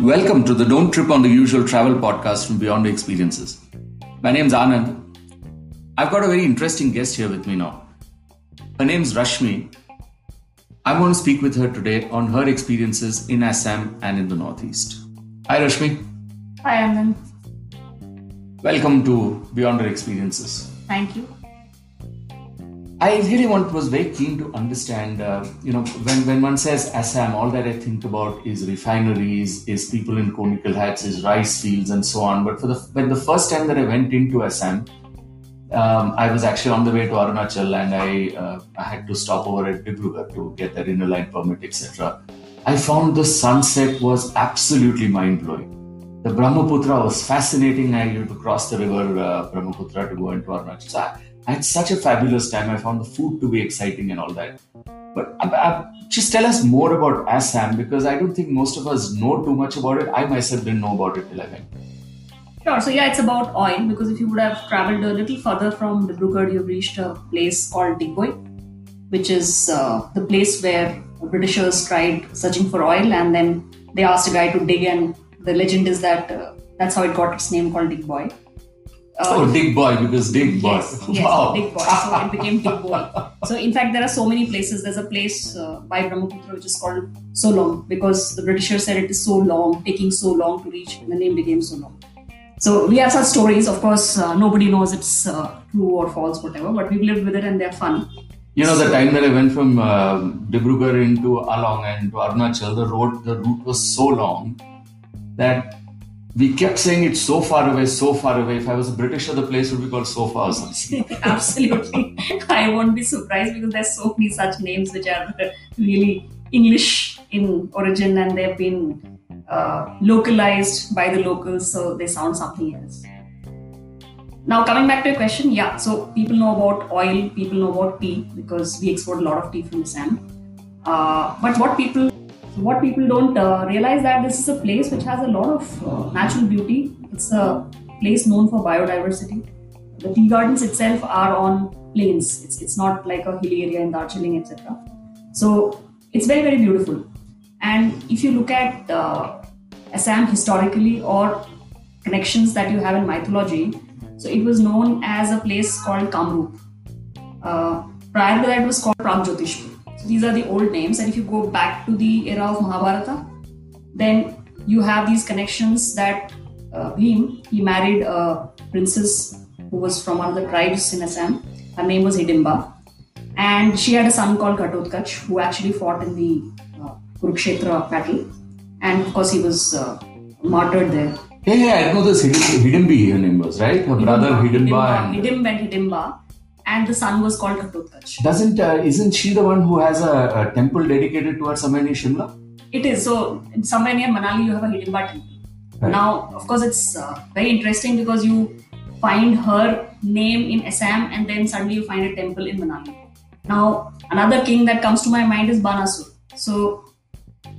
Welcome to the Don't Trip on the Usual travel podcast from Beyond Experiences. My name's Anand. I've got a very interesting guest here with me now. Her name's Rashmi. I want to speak with her today on her experiences in Assam and in the Northeast. Hi, Rashmi. Hi, Anand. Welcome to Beyond Experiences. Thank you. I really want was very keen to understand. Uh, you know, when when one says Assam, all that I think about is refineries, is people in conical hats, is rice fields, and so on. But for the when the first time that I went into Assam, um, I was actually on the way to Arunachal, and I uh, I had to stop over at Dibrugarh to get that inner line permit, etc. I found the sunset was absolutely mind blowing. The Brahmaputra was fascinating. I had to cross the river uh, Brahmaputra to go into Arunachal. So I, I had such a fabulous time. I found the food to be exciting and all that. But uh, uh, just tell us more about Assam because I don't think most of us know too much about it. I myself didn't know about it till I went. Sure. So yeah, it's about oil because if you would have traveled a little further from Dibrugarh, you've reached a place called Digboi, which is uh, the place where Britishers tried searching for oil, and then they asked a guy to dig, and the legend is that uh, that's how it got its name called Digboi. oh, Dig Boy because Dig Boy. Yes, yes, wow. Dig Boy. So it became Dig Boy. So in fact, there are so many places. There's a place uh, by Brahmaputra which is called Solong because the Britishers said it is so long, taking so long to reach, and the name became Solong. So we have such stories. Of course, uh, nobody knows it's uh, true or false, whatever. But we've lived with it, and they're fun. You know, the time that I went from uh, Dibrugarh into Along and to Arunachal, the road, the route was so long that we kept saying it's so far away, so far away. If I was a Britisher, the place would be called Sofa or something. Absolutely, I won't be surprised because there's so many such names which are really English in origin, and they've been uh, localized by the locals, so they sound something else. Now, coming back to your question, yeah, so people know about oil, people know about tea because we export a lot of tea from Assam. Uh, but what people what people don't uh, realize that this is a place which has a lot of uh, natural beauty. It's a place known for biodiversity. The tea gardens itself are on plains. It's, it's not like a hilly area in Darjeeling, etc. So it's very very beautiful. And if you look at uh, Assam historically or connections that you have in mythology, so it was known as a place called Kamrup. Uh, prior to that, it was called Pragjyotishpur. These are the old names, and if you go back to the era of Mahabharata, then you have these connections that uh, Bhim he married a princess who was from one of the tribes in Assam. Her name was Hidimba, and she had a son called Ghatotkach who actually fought in the uh, Kurukshetra battle, and of course he was uh, martyred there. Yeah, yeah, I know this Hiddenby, her name was, right? Her brother Hiddenba. and- Hidimba and Hidimba, and the son was called Ghatotkach. Doesn't, uh, isn't she the one who has a, a temple dedicated to her somewhere near Shimla? It is so somewhere near Manali you have a Hidimba temple. Right. Now, of course, it's uh, very interesting because you find her name in Assam and then suddenly you find a temple in Manali. Now, another king that comes to my mind is Banasur. So,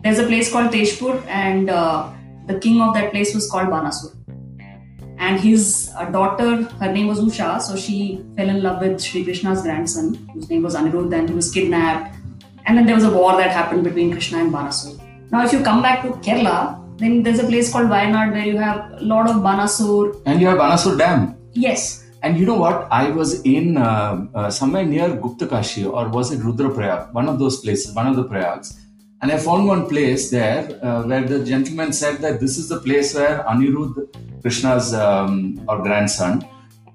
there's a place called Tejpur, and uh, the king of that place was called Banasur. And his uh, daughter, her name was Usha, so she fell in love with Sri Krishna's grandson, whose name was Anirudh, and he was kidnapped. And then there was a war that happened between Krishna and Banasur. Now, if you come back to Kerala, then there's a place called Wayanad where you have a lot of Banasur. And you have Banasur Dam. Yes, And you know what? I was in uh, uh, somewhere near Guptakashi or was it Rudraprayag? One of those places, one of the Prayags. And I found one place there uh, where the gentleman said that this is the place where Anirudh, Krishna's um, or grandson,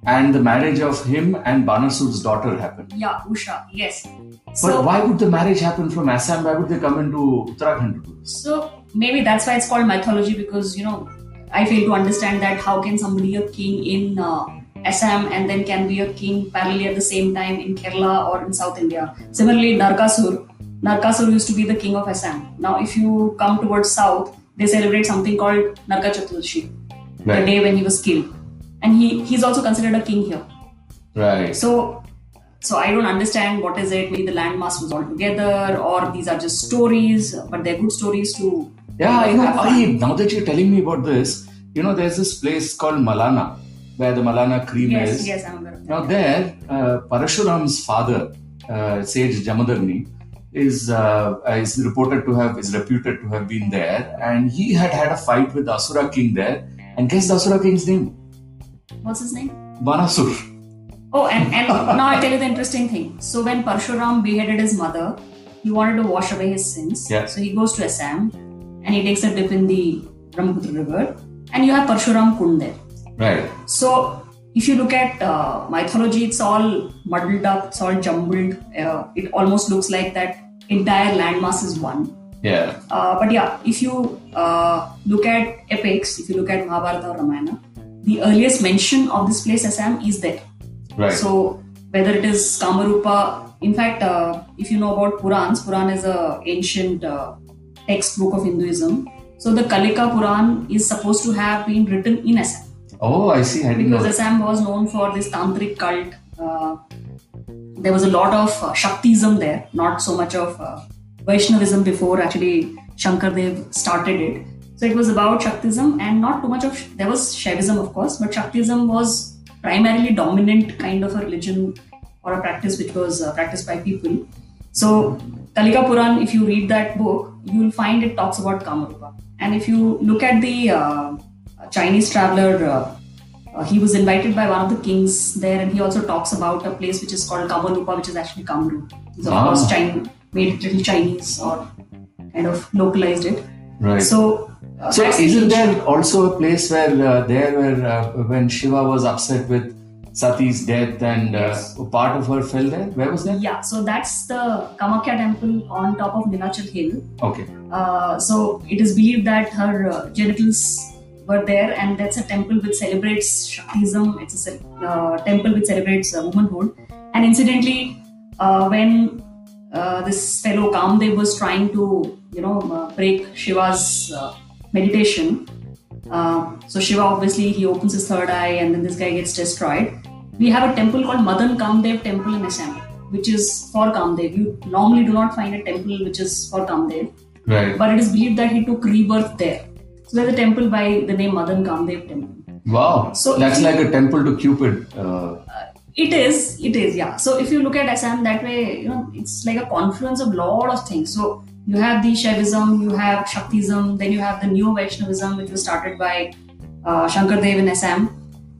and the marriage of him and Banasur's daughter happened. yeah, Usha, yes. But So, why would the marriage happen from Assam? Why would they come into Uttarakhand to do this? so maybe that's why it's called mythology because you know I fail to understand that how can somebody a king in uh, Assam and then can be a king parallelly at the same time in Kerala or in South India. Similarly, Narkasur, Narkasur used to be the king of Assam. Now, if you come towards south, they celebrate something called Narka Chaturdashi, the day when he was killed, and he he's also considered a king here. Right. So, so I don't understand what is it. Maybe the landmass was all together, or these are just stories, but they're good stories to. Yeah, you know, I, now that you're telling me about this, you know, there's this place called Malana, where the Malana cream Yes, is. yes, I'm aware. Now there, uh, Parashuram's father, uh, Sage Jamadarni, is uh, is reported to have is reputed to have been there, and he had had a fight with the Asura king there. And guess the Asura king's name? What's his name? Banasur. Oh, and, and now I'll tell you the interesting thing. So when Parshuram beheaded his mother, he wanted to wash away his sins. Yeah. So he goes to Assam and he takes a dip in the Brahmaputra river, and you have Parshuram Kund there. Right. So if you look at uh, mythology, it's all muddled up, it's all jumbled. Uh, it almost looks like that entire landmass is one. Yeah. Uh, but yeah, if you uh, look at epics, if you look at Mahabharata or Ramayana, the earliest mention of this place Assam is there. Right. So whether it is Kamarupa, in fact, uh, if you know about Purans, Puran is a ancient uh, textbook of Hinduism. So the Kalika Puran is supposed to have been written in Assam oh, I see. I didn't know. because Assam was known for this tantric cult. Uh, there was a lot of uh, Shaktism there, not so much of uh, Vaishnavism before actually Shankardev started it. So it was about Shaktism and not too much of there was Shaivism, of course, but Shaktism was primarily dominant kind of a religion or a practice which was uh, practiced by people. So Kalika Puran, if you read that book, you will find it talks about Kamarupa. And if you look at the uh, Chinese traveler, uh, he was invited by one of the kings there, and he also talks about a place which is called Kamarupa, which is actually Kamru. He's of Ah. course Chinese, made it little Chinese or kind of localized it. Right. So, uh, So isn't there also a place where uh, there where uh, when Shiva was upset with Sati's death and uh, part of her fell there? Where was that? Yeah, so that's the Kamakhya temple on top of Nilachal Hill. Okay. Uh, so it is believed that her uh, genitals were there, and that's a temple which celebrates Shaktism. It's a uh, temple which celebrates uh, womanhood. And incidentally, uh, when uh, this fellow Kamdev was trying to, you know, uh, break Shiva's uh, meditation, uh, so Shiva obviously he opens his third eye, and then this guy gets destroyed. We have a temple called Madan Kamdev Temple in Assam, which is for Kamdev. You normally do not find a temple which is for Kamdev Right. but it is believed that he took rebirth there. There's a temple by the name Madan Kamdev Temple. Wow. So that's you- like a temple to Cupid. Uh, It is, it is, yeah. So if you look at Assam that way, you know, it's like a confluence of lot of things. So you have the Shaivism, you have Shaktism, then you have the new Vaishnavism, which was started by uh, Shankardev in Assam,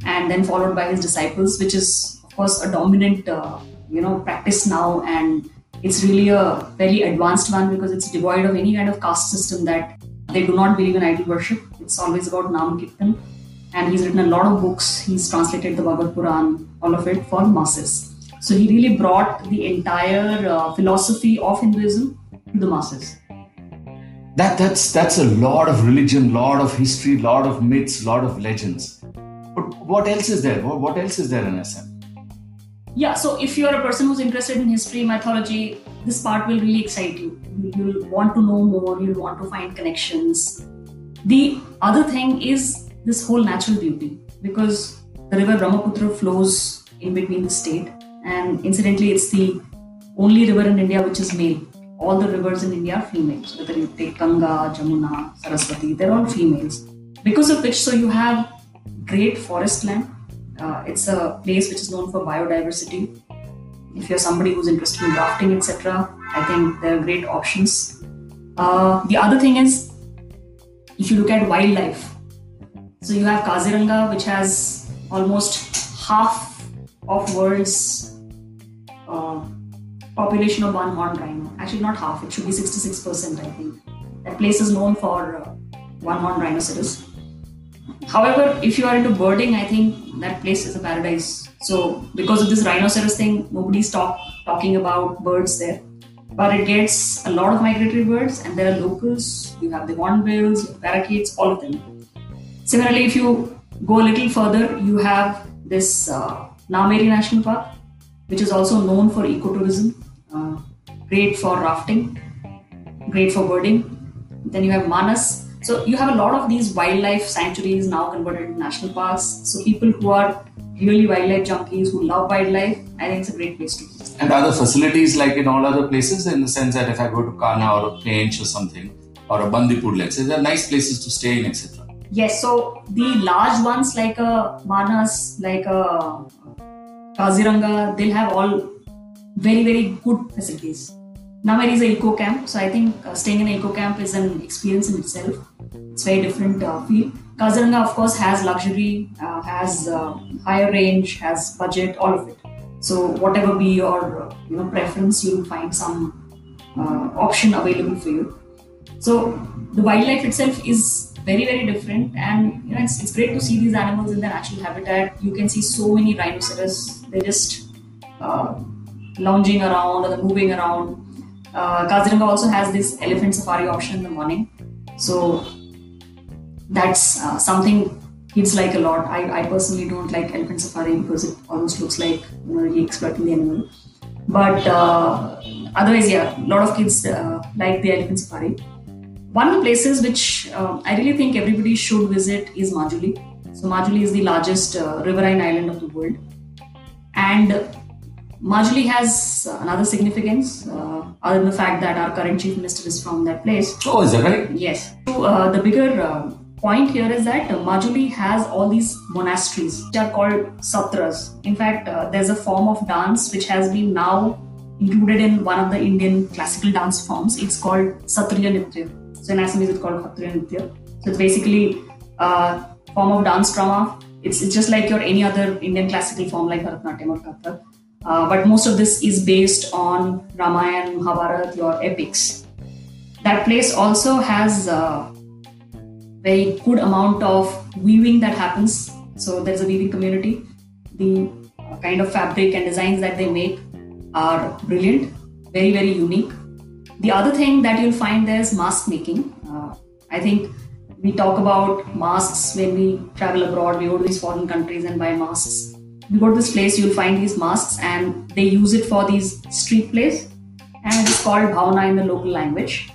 and then followed by his disciples, which is of course a dominant, uh, you know, practice now, and it's really a very advanced one because it's devoid of any kind of caste system that they do not believe in idol worship. It's always about Nam Kirtan and he's written a lot of books. He's translated the Bhagavad Puran, all of it for masses. So he really brought the entire uh, philosophy of Hinduism to the masses. that that's that's a lot of religion, lot of history, lot of myths, lot of legends. But what else is there? What, what else is there in Assam? Yeah, so if you're a person who's interested in history, mythology, this part will really excite you. You- You'll want to know more, you'll want to find connections. The other thing is this whole natural beauty because the river Brahmaputra flows in between the state, and incidentally, it's the only river in India which is male. All the rivers in India are females, whether you take Ganga, Jamuna, Saraswati, they're all females. Because of which, so you have great forest land. Uh, it's a place which is known for biodiversity. If you're somebody who's interested in rafting, etc., I think they're great options. Uh, the other thing is, if you look at wildlife, so you have Kaziranga, which has almost half of world's uh, population of one-horned rhino. Actually, not half; it should be 66%. I think that place is known for uh, one-horned rhinoceros. However, if you are into birding, I think that place is a paradise. So, because of this rhinoceros thing, nobody's talk, talking about birds there. But it gets a lot of migratory birds, and there are locals. You have the hornbills, parakeets, all of them. Similarly, if you go a little further, you have this uh, Nameri National Park, which is also known for ecotourism, uh, great for rafting, great for birding. Then you have Manas. So you have a lot of these wildlife sanctuaries now converted into national parks. So people who are really wildlife junkies who love wildlife, I think it's a great place to be. And other facilities like in all other places, in the sense that if I go to Kanha or a Pench or something, or a Bandipur, let's say, they're nice places to stay in, etc. Yes, so the large ones like a Manas, like a Kaziranga, they'll have all very, very good facilities. Nowhere is a eco camp, so I think uh, staying in an eco camp is an experience in itself. It's very different uh, feel. Kaziranga, of course, has luxury, uh, has uh, higher range, has budget, all of it. So whatever be your uh, you know preference, you'll find some uh, option available for you. So the wildlife itself is very very different, and you know it's, it's great to see these animals in their natural habitat. You can see so many rhinoceros; they're just uh, lounging around or moving around. Uh, Kaziranga also has this elephant safari option in the morning, so that's uh, something kids like a lot. I, I personally don't like elephant safari because it almost looks like you know really exploiting the animal. But uh, otherwise, yeah, a lot of kids uh, like the elephant safari. One of the places which uh, I really think everybody should visit is Majuli. So Majuli is the largest uh, riverine island of the world, and Majuli has another significance uh, other than the fact that our current chief minister is from that place. Oh, is that right? Yes. So, uh, the bigger uh, point here is that uh, Majuli has all these monasteries which are called satras. In fact, uh, there's a form of dance which has been now included in one of the Indian classical dance forms. It's called Satriya Nritya. So in Assamese, it's called Satriya Nritya. So it's basically a form of dance drama. It's, it's just like your any other Indian classical form like Bharatanatyam or Kathak. Uh, but most of this is based on Ramayana, Mahabharata, your epics. That place also has a very good amount of weaving that happens. So there's a weaving community. The kind of fabric and designs that they make are brilliant, very very unique. The other thing that you'll find there is mask making. Uh, I think we talk about masks when we travel abroad. We go to these foreign countries and buy masks you go to this place, you'll find these masks and they use it for these street plays and it is called Bhavana in the local language.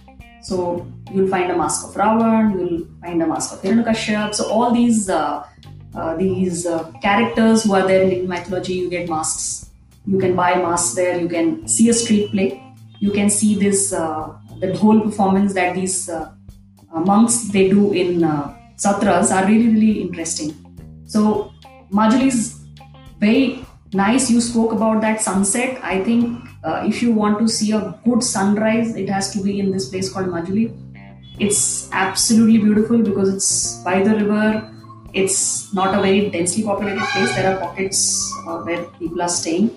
So you'll find a mask of Ravan, you'll find a mask of Hiranyakashyap. So all these uh, uh, these uh, characters who are there in Indian mythology, you get masks. You can buy masks there. You can see a street play. You can see this uh, the whole performance that these uh, uh, monks they do in satras are really really interesting. So Majuli's very nice you spoke about that sunset i think uh, if you want to see a good sunrise it has to be in this place called majuli. It's absolutely beautiful because it's by the river. It's not a very densely populated place. There are pockets uh, where people are staying.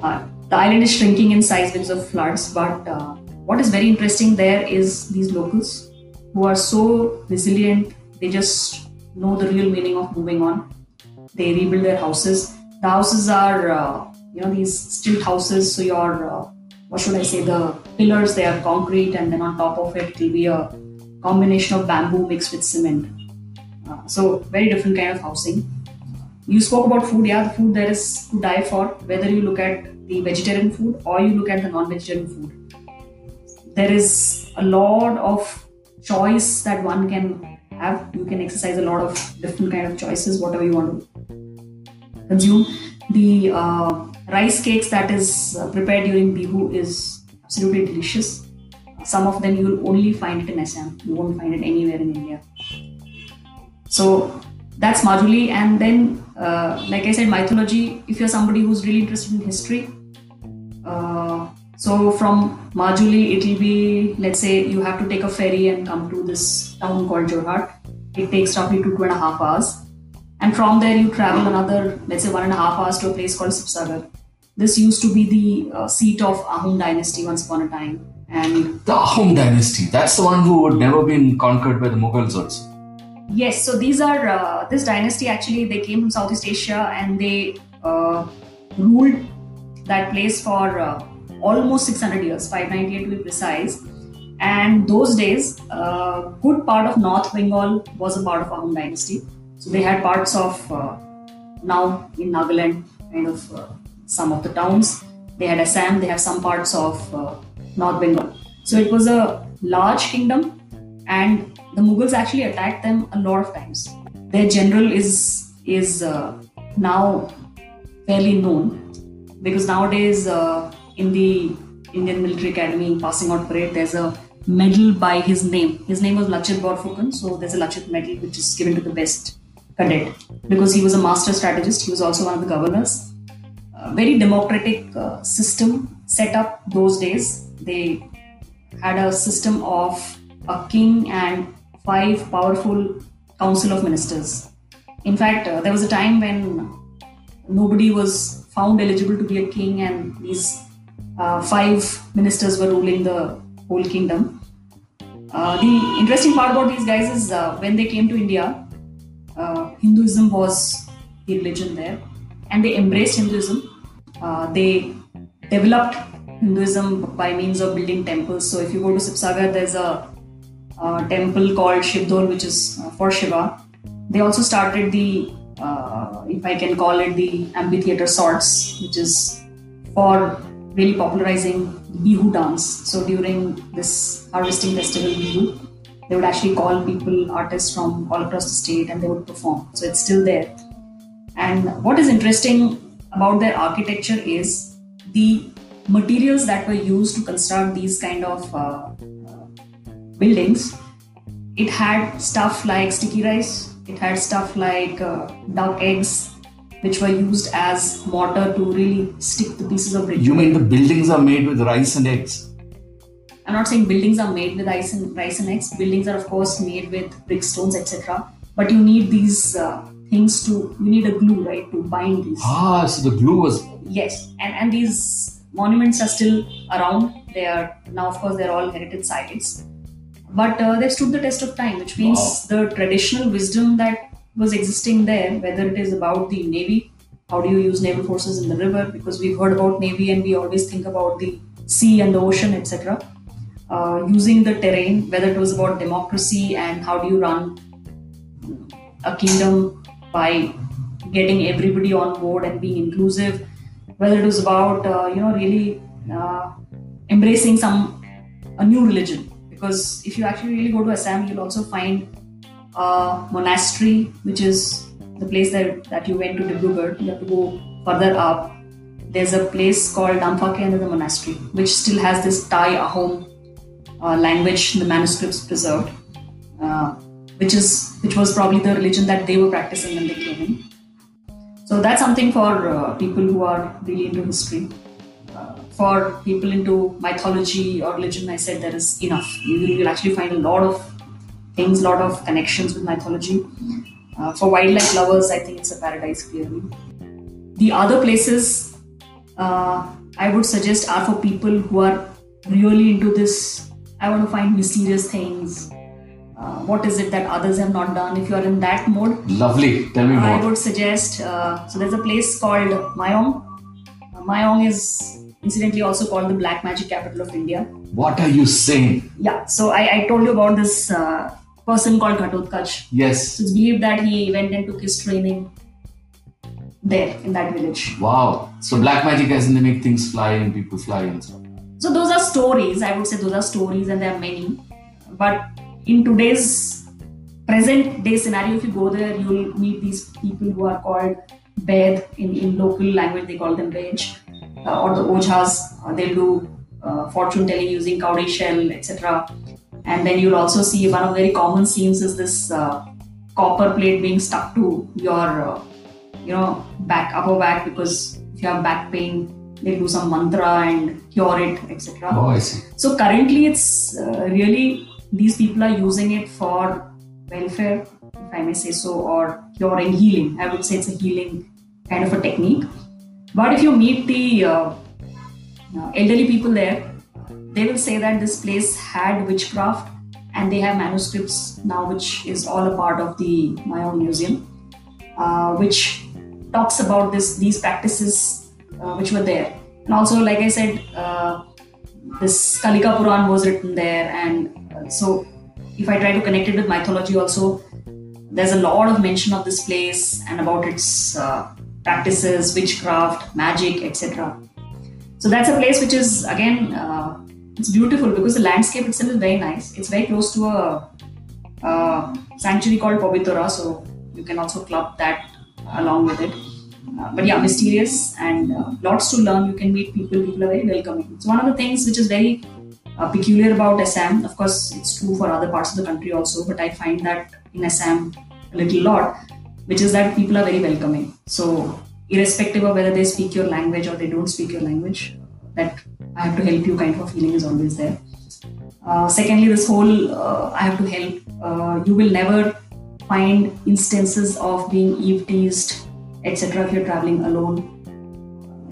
Uh, the island is shrinking in size because of floods but uh, what is very interesting there is these locals who are so resilient. They just know the real meaning of moving on. They rebuild their houses. The houses are uh, you know these stilt houses so your uh, what should i say the pillars they are concrete and then on top of it will be a combination of bamboo mixed with cement. Uh, so very different kind of housing. You spoke about food yeah the food there is to die for whether you look at the vegetarian food or you look at the non-vegetarian food. There is a lot of choice that one can have. You can exercise a lot of different kind of choices whatever you want to consume. The uh, rice cakes that is uh, prepared during Bihu is absolutely delicious. Some of them you will only find it in Assam. You won't find it anywhere in India. So that's Majuli. And then, uh, like I said, mythology. If you're somebody who's really interested in history, uh, so from Majuli, it'll be let's say you have to take a ferry and come to this town called Jorhat. It takes roughly two two and a half hours and from there, you travel another, let's say, one and a half hours to a place called Sibsagar. This used to be the uh, seat of Ahom dynasty once upon a time. And the Ahom dynasty, that's the one who would never been conquered by the Mughals also. Yes, so these are uh, this dynasty actually they came from Southeast Asia and they uh, ruled that place for uh, almost 600 years, 598 to be precise. And those days, a uh, good part of North Bengal was a part of Ahom dynasty. So they had parts of uh, now in Nagaland, kind of uh, some of the towns. They had Assam. They have some parts of uh, North Bengal. So it was a large kingdom, and the Mughals actually attacked them a lot of times. Their general is is uh, now fairly known because nowadays uh, in the Indian Military Academy passing out parade, there's a medal by his name. His name was Lachit Borphukan, so there's a Lachit medal which is given to the best cadet because he was a master strategist. He was also one of the governors. Very democratic uh, system, set up those days. They had a system of a king and five powerful council of ministers. In fact, uh, there was a time when nobody was found eligible to be a king, and these uh, five ministers were ruling the whole kingdom. Uh, the interesting part about these guys is uh, when they came to India, uh, Hinduism was the religion there, and they embraced Hinduism. Uh, they developed Hinduism by means of building temples. So if you go to Sibsagar, there's a, a temple called Shivdol, which is uh, for Shiva. They also started the, uh, if I can call it, the amphitheater sorts, which is for really popularizing Bihu dance. So during this harvesting festival, Bihu, they would actually call people, artists from all across the state, and they would perform. So it's still there. And what is interesting about their architecture is the materials that were used to construct these kind of uh, buildings. It had stuff like sticky rice. It had stuff like uh, duck eggs, which were used as mortar to really stick the pieces of brick. You mean the buildings are made with rice and eggs? I'm not saying buildings are made with rice and rice and eggs. Buildings are of course made with brick stones, etc. But you need these uh, things to you need a glue, right, to bind these. Ah, so the glue was Yes, and and these monuments are still around. They are now, of course, they're all heritage sites, but uh, they've stood the test of time, which means Wow. the traditional wisdom that was existing there, whether it is about the navy, how do you use naval forces in the river? Because we've heard about navy and we always think about the sea and the ocean, etc. Uh, using the terrain, whether it was about democracy and how do you run a kingdom by getting everybody on board and being inclusive. Whether it was about uh, you know really uh, embracing some a new religion. Because if you actually really go to assam you'll also find a monastery which is the place that, that you went to Dibrugarh. you have to go further up. There's a place called Namphake and a monastery which still has this Thai Ahom uh, language the manuscripts preserved. Uh, which is which was probably the religion that they were practicing when they came in so that's something for uh, people who are really into history. Uh, for people into mythology or religion, I said there is enough. You will actually find a lot of things, a lot of connections with mythology. Uh, for wildlife lovers, I think it's a paradise, clearly. The other places uh, I would suggest are for people who are really into this. I want to find mysterious things. Uh, what is it that others have not done? If you are in that mode, lovely. Tell me more I would suggest uh, so there's a place called Mayong. Uh, Mayong is incidentally also called the black magic capital of India. What are you saying? Yeah, so I, I told you about this uh, person called Ghatotkach. Yes. So it's believed that he went and took his training there in that village. Wow. So black magic as in they make things fly and people fly and stuff. So those are stories. I would say those are stories, and there are many. But in today's present day scenario, if you go there, you'll meet these people who are called Ved in, in local language. They call them Veg, uh, or the Ojas. Uh, they'll do uh, fortune telling using cowrie shell, etc. And then you'll also see one of the very common scenes is this uh, copper plate being stuck to your, uh, you know, back upper back because if you have back pain, they do some mantra and cure it, etc. Oh, I see. So currently, it's uh, really these people are using it for welfare, if I may say so, or curing, healing. I would say it's a healing kind of a technique. But if you meet the uh, uh, elderly people there, they will say that this place had witchcraft, and they have manuscripts now, which is all a part of the Mayong Museum, uh, which talks about this these practices uh, which were there. And also, like I said, uh, this Kalika Puran was written there, and so if I try to connect it with mythology, also there's a lot of mention of this place and about its uh, practices, witchcraft, magic, etc. So that's a place which is again uh, it's beautiful because the landscape itself is very nice. It's very close to a, a sanctuary called Pobitora, so you can also club that along with it. Uh, but yeah, mysterious and uh, lots to learn. You can meet people. People are very welcoming. It's one of the things which is very uh, peculiar about Assam. Of course, it's true for other parts of the country also, but I find that in Assam a little lot, which is that people are very welcoming. So, irrespective of whether they speak your language or they don't speak your language, that I have to help you kind of feeling is always there. Uh, secondly, this whole uh, I have to help. Uh, you will never find instances of being eve teased, etc. If you're traveling alone.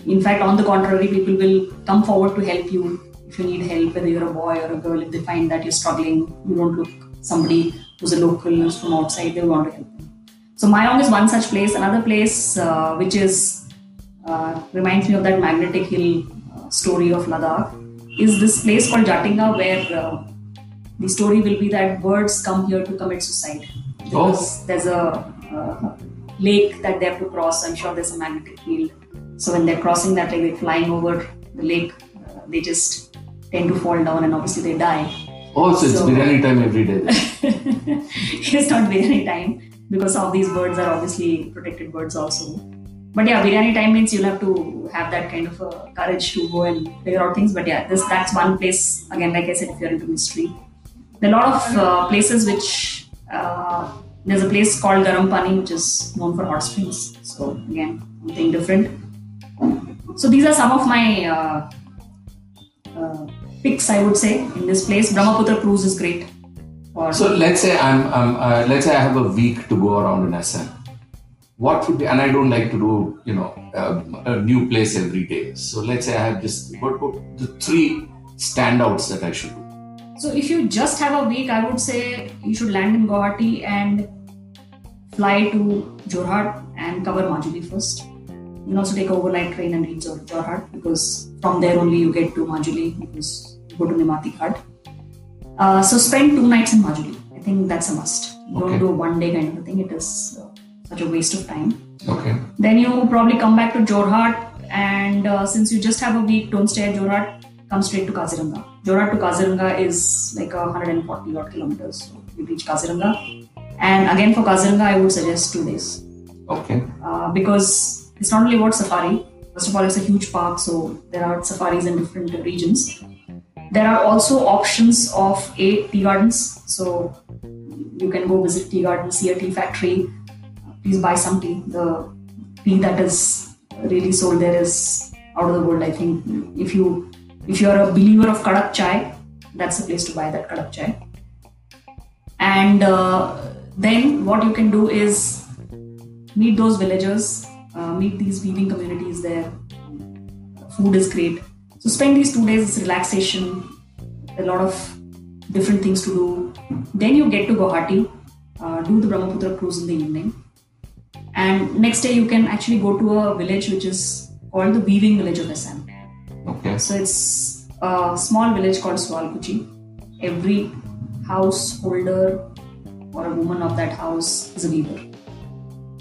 In fact, on the contrary, people will come forward to help you if you need help, whether you're a boy or a girl. If they find that you're struggling, you don't look somebody who's a local, who's from outside, they'll want to help them. So Mayong is one such place. Another place uh, which is uh, reminds me of that magnetic hill uh, story of Ladakh is this place called Jatinga where uh, the story will be that birds come here to commit suicide. Because oh. there's a uh, lake that they have to cross. I'm sure there's a magnetic field. So when they're crossing that lake, they're flying over the lake, uh, they just tend to fall down and obviously they die. Oh, so, so it's biryani time every day. it's not biryani time because all these birds are obviously protected birds also. But yeah, biryani time means you'll have to have that kind of a courage to go and figure out things. But yeah, this that's one place. Again, like I said, if you're into mystery, there are a lot of uh, places which uh, there's a place called Garampani which is known for hot springs. So again, something different. So these are some of my uh, uh picks, I would say, in this place. Brahmaputra cruise is great. so let's say I'm, I'm uh, let's say I have a week to go around in Assam. What would be, and I don't like to do, you know, uh, a new place every day. So let's say I have just what, what the three standouts that I should do. So if you just have a week, I would say you should land in Guwahati and fly to Jorhat and cover Majuli first. You can also take overnight train and reach Jorhat because from there only you get to Majuli because you go to Nimati Ghat. Uh, so spend two nights in Majuli. I think that's a must. Okay. Don't do a one day kind of a thing. It is uh, such a waste of time. Okay. Then you probably come back to Jorhat and uh, since you just have a week, don't stay at Jorhat come straight to Kaziranga. Jorhat to Kaziranga is like 140 odd kilometers. So you reach Kaziranga. And again for Kaziranga, I would suggest two days. Okay. Uh, because it's not only about safari. First of all, it's a huge park, so there are safaris in different regions. There are also options of a tea gardens. So you can go visit tea garden, see a tea factory. Please buy some tea. The tea that is really sold there is out of the world. I think if you if you're a believer of kadak chai, that's the place to buy that kadak chai. And uh, then what you can do is meet those villagers, uh, meet these weaving communities there. Food is great. So spend these two days relaxation, a lot of different things to do. Then you get to Guwahati, uh, do the Brahmaputra cruise in the evening. And next day you can actually go to a village which is called the Weaving Village of Assam. Okay. So it's a small village called Swalkuchi. Every householder or a woman of that house is a weaver.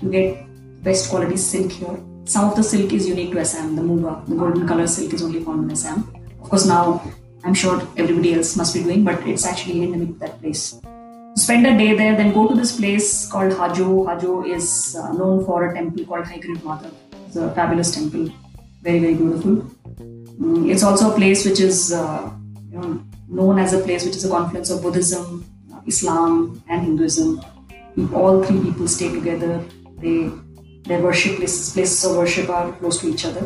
You get best quality silk here. Some of the silk is unique to Assam. The Muga, the golden color silk, is only found in Assam. Of course, now I'm sure everybody else must be doing, but it's actually endemic that place. Spend a day there, then go to this place called Hajo. Hajo is uh, known for a temple called Hayagriv Mata. It's a fabulous temple, very very beautiful. Mm, it's also a place which is uh, you know, known as a place which is a confluence of Buddhism, Islam, and Hinduism. All three people stay together. They their worship places, places of worship are close to each other.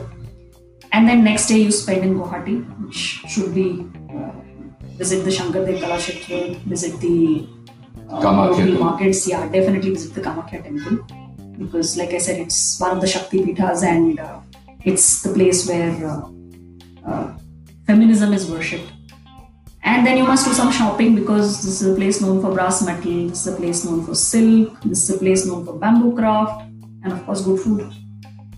And then next day you spend in Guwahati, which should be uh, visit the Shankardev Kalakshetra, visit the uh, markets. Yeah, definitely visit the Kamakhya temple because, like I said, it's one of the Shakti Pithas and uh, it's the place where uh, uh, feminism is worshipped. And then you must do some shopping because this is a place known for brass metal, this is a place known for silk, this is a place known for bamboo craft, and of course, good food.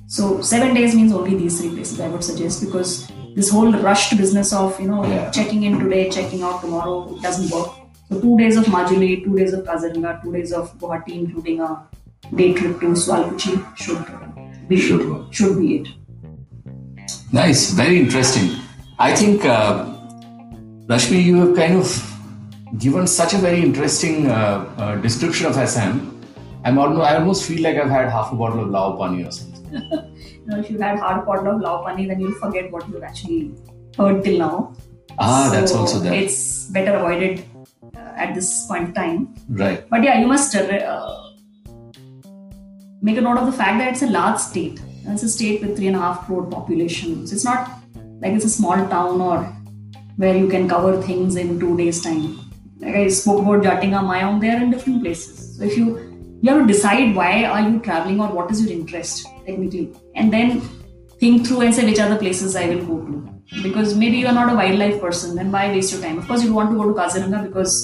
So, seven days means only these three places, I would suggest, because this whole rushed business of you know yeah. checking in today, checking out tomorrow, it doesn't work. So, two days of Majuli, two days of Kaziranga, two days of Guwahati, including a day trip to Swalkuchi should be should, should be it. Nice, very interesting. I think, uh, Rashmi, you have kind of given such a very interesting uh, uh, description of Assam. I'm almost, I almost feel like I've had half a bottle of Lao Pani or something. you know, if you had half a bottle of Lao Pani, then you'll forget what you've actually heard till now. Ah, so that's also there. It's better avoided uh, at this point in time. Right. But yeah, you must uh, make a note of the fact that it's a large state it's a state with three and a half crore population. So it's not like it's a small town or where you can cover things in two days time like i spoke about jatinga mayong they are in different places so if you you have to decide why are you traveling or what is your interest technically and then think through and say which are the places i will go to because maybe you are not a wildlife person then why waste your time of course you want to go to kaziranga because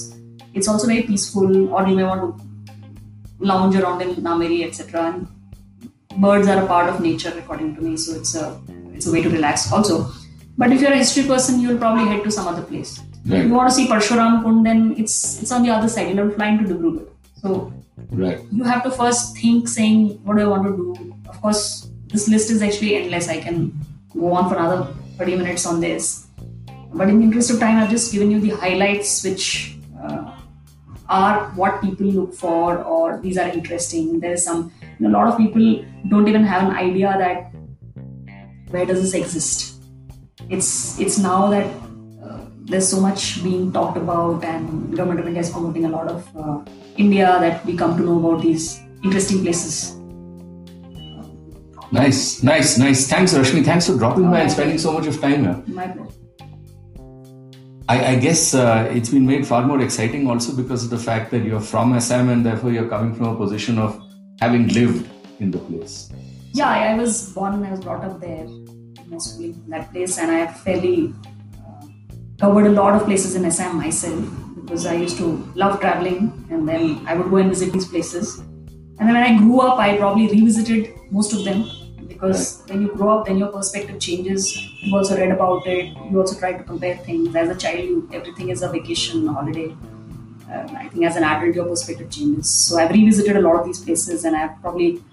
it's also very peaceful or you may want to lounge around in nameri etc and birds are a part of nature according to me so it's a it's a way to relax also but if you're a history person, you'll probably head to some other place. Right. If you want to see Parshuram Kund, then it's it's on the other side. You'll flying to Dibrugarh. So right. you have to first think, saying, what do I want to do? Of course, this list is actually endless. I can go on for another 30 minutes on this. But in the interest of time, I've just given you the highlights, which uh, are what people look for, or these are interesting. There's some, you know, a lot of people don't even have an idea that where does this exist it's it's now that uh, there's so much being talked about and government of India is promoting a lot of uh, India that we come to know about these interesting places. Nice, nice, nice. Thanks, Rashmi. Thanks for dropping by and spending so much of time here. My pleasure. I, I guess uh, it's been made far more exciting also because of the fact that you're from Assam and therefore you're coming from a position of having lived in the place. Yeah, I, I was born and I was brought up there mostly in that place, and I have fairly uh, covered a lot of places in Assam myself because I used to love traveling, and then I would go and visit these places. And then when I grew up, I probably revisited most of them because right. when you grow up, then your perspective changes. You also read about it. You also try to compare things. As a child, you, everything is a vacation, a holiday. Uh, I think as an adult, your perspective changes. So I've revisited a lot of these places, and I've probably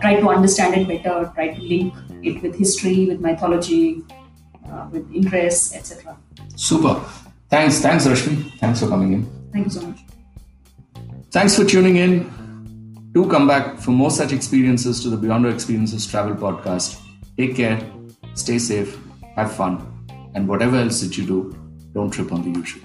tried to understand it better, tried to link it with history, with mythology, uh, with interests, etc. Super. Thanks, thanks, Rashmi. Thanks for coming in. Thank you so much. Thanks for tuning in. Do come back for more such experiences to the Beyond Our Experiences Travel Podcast. Take care, stay safe, have fun, and whatever else that you do, don't trip on the usual.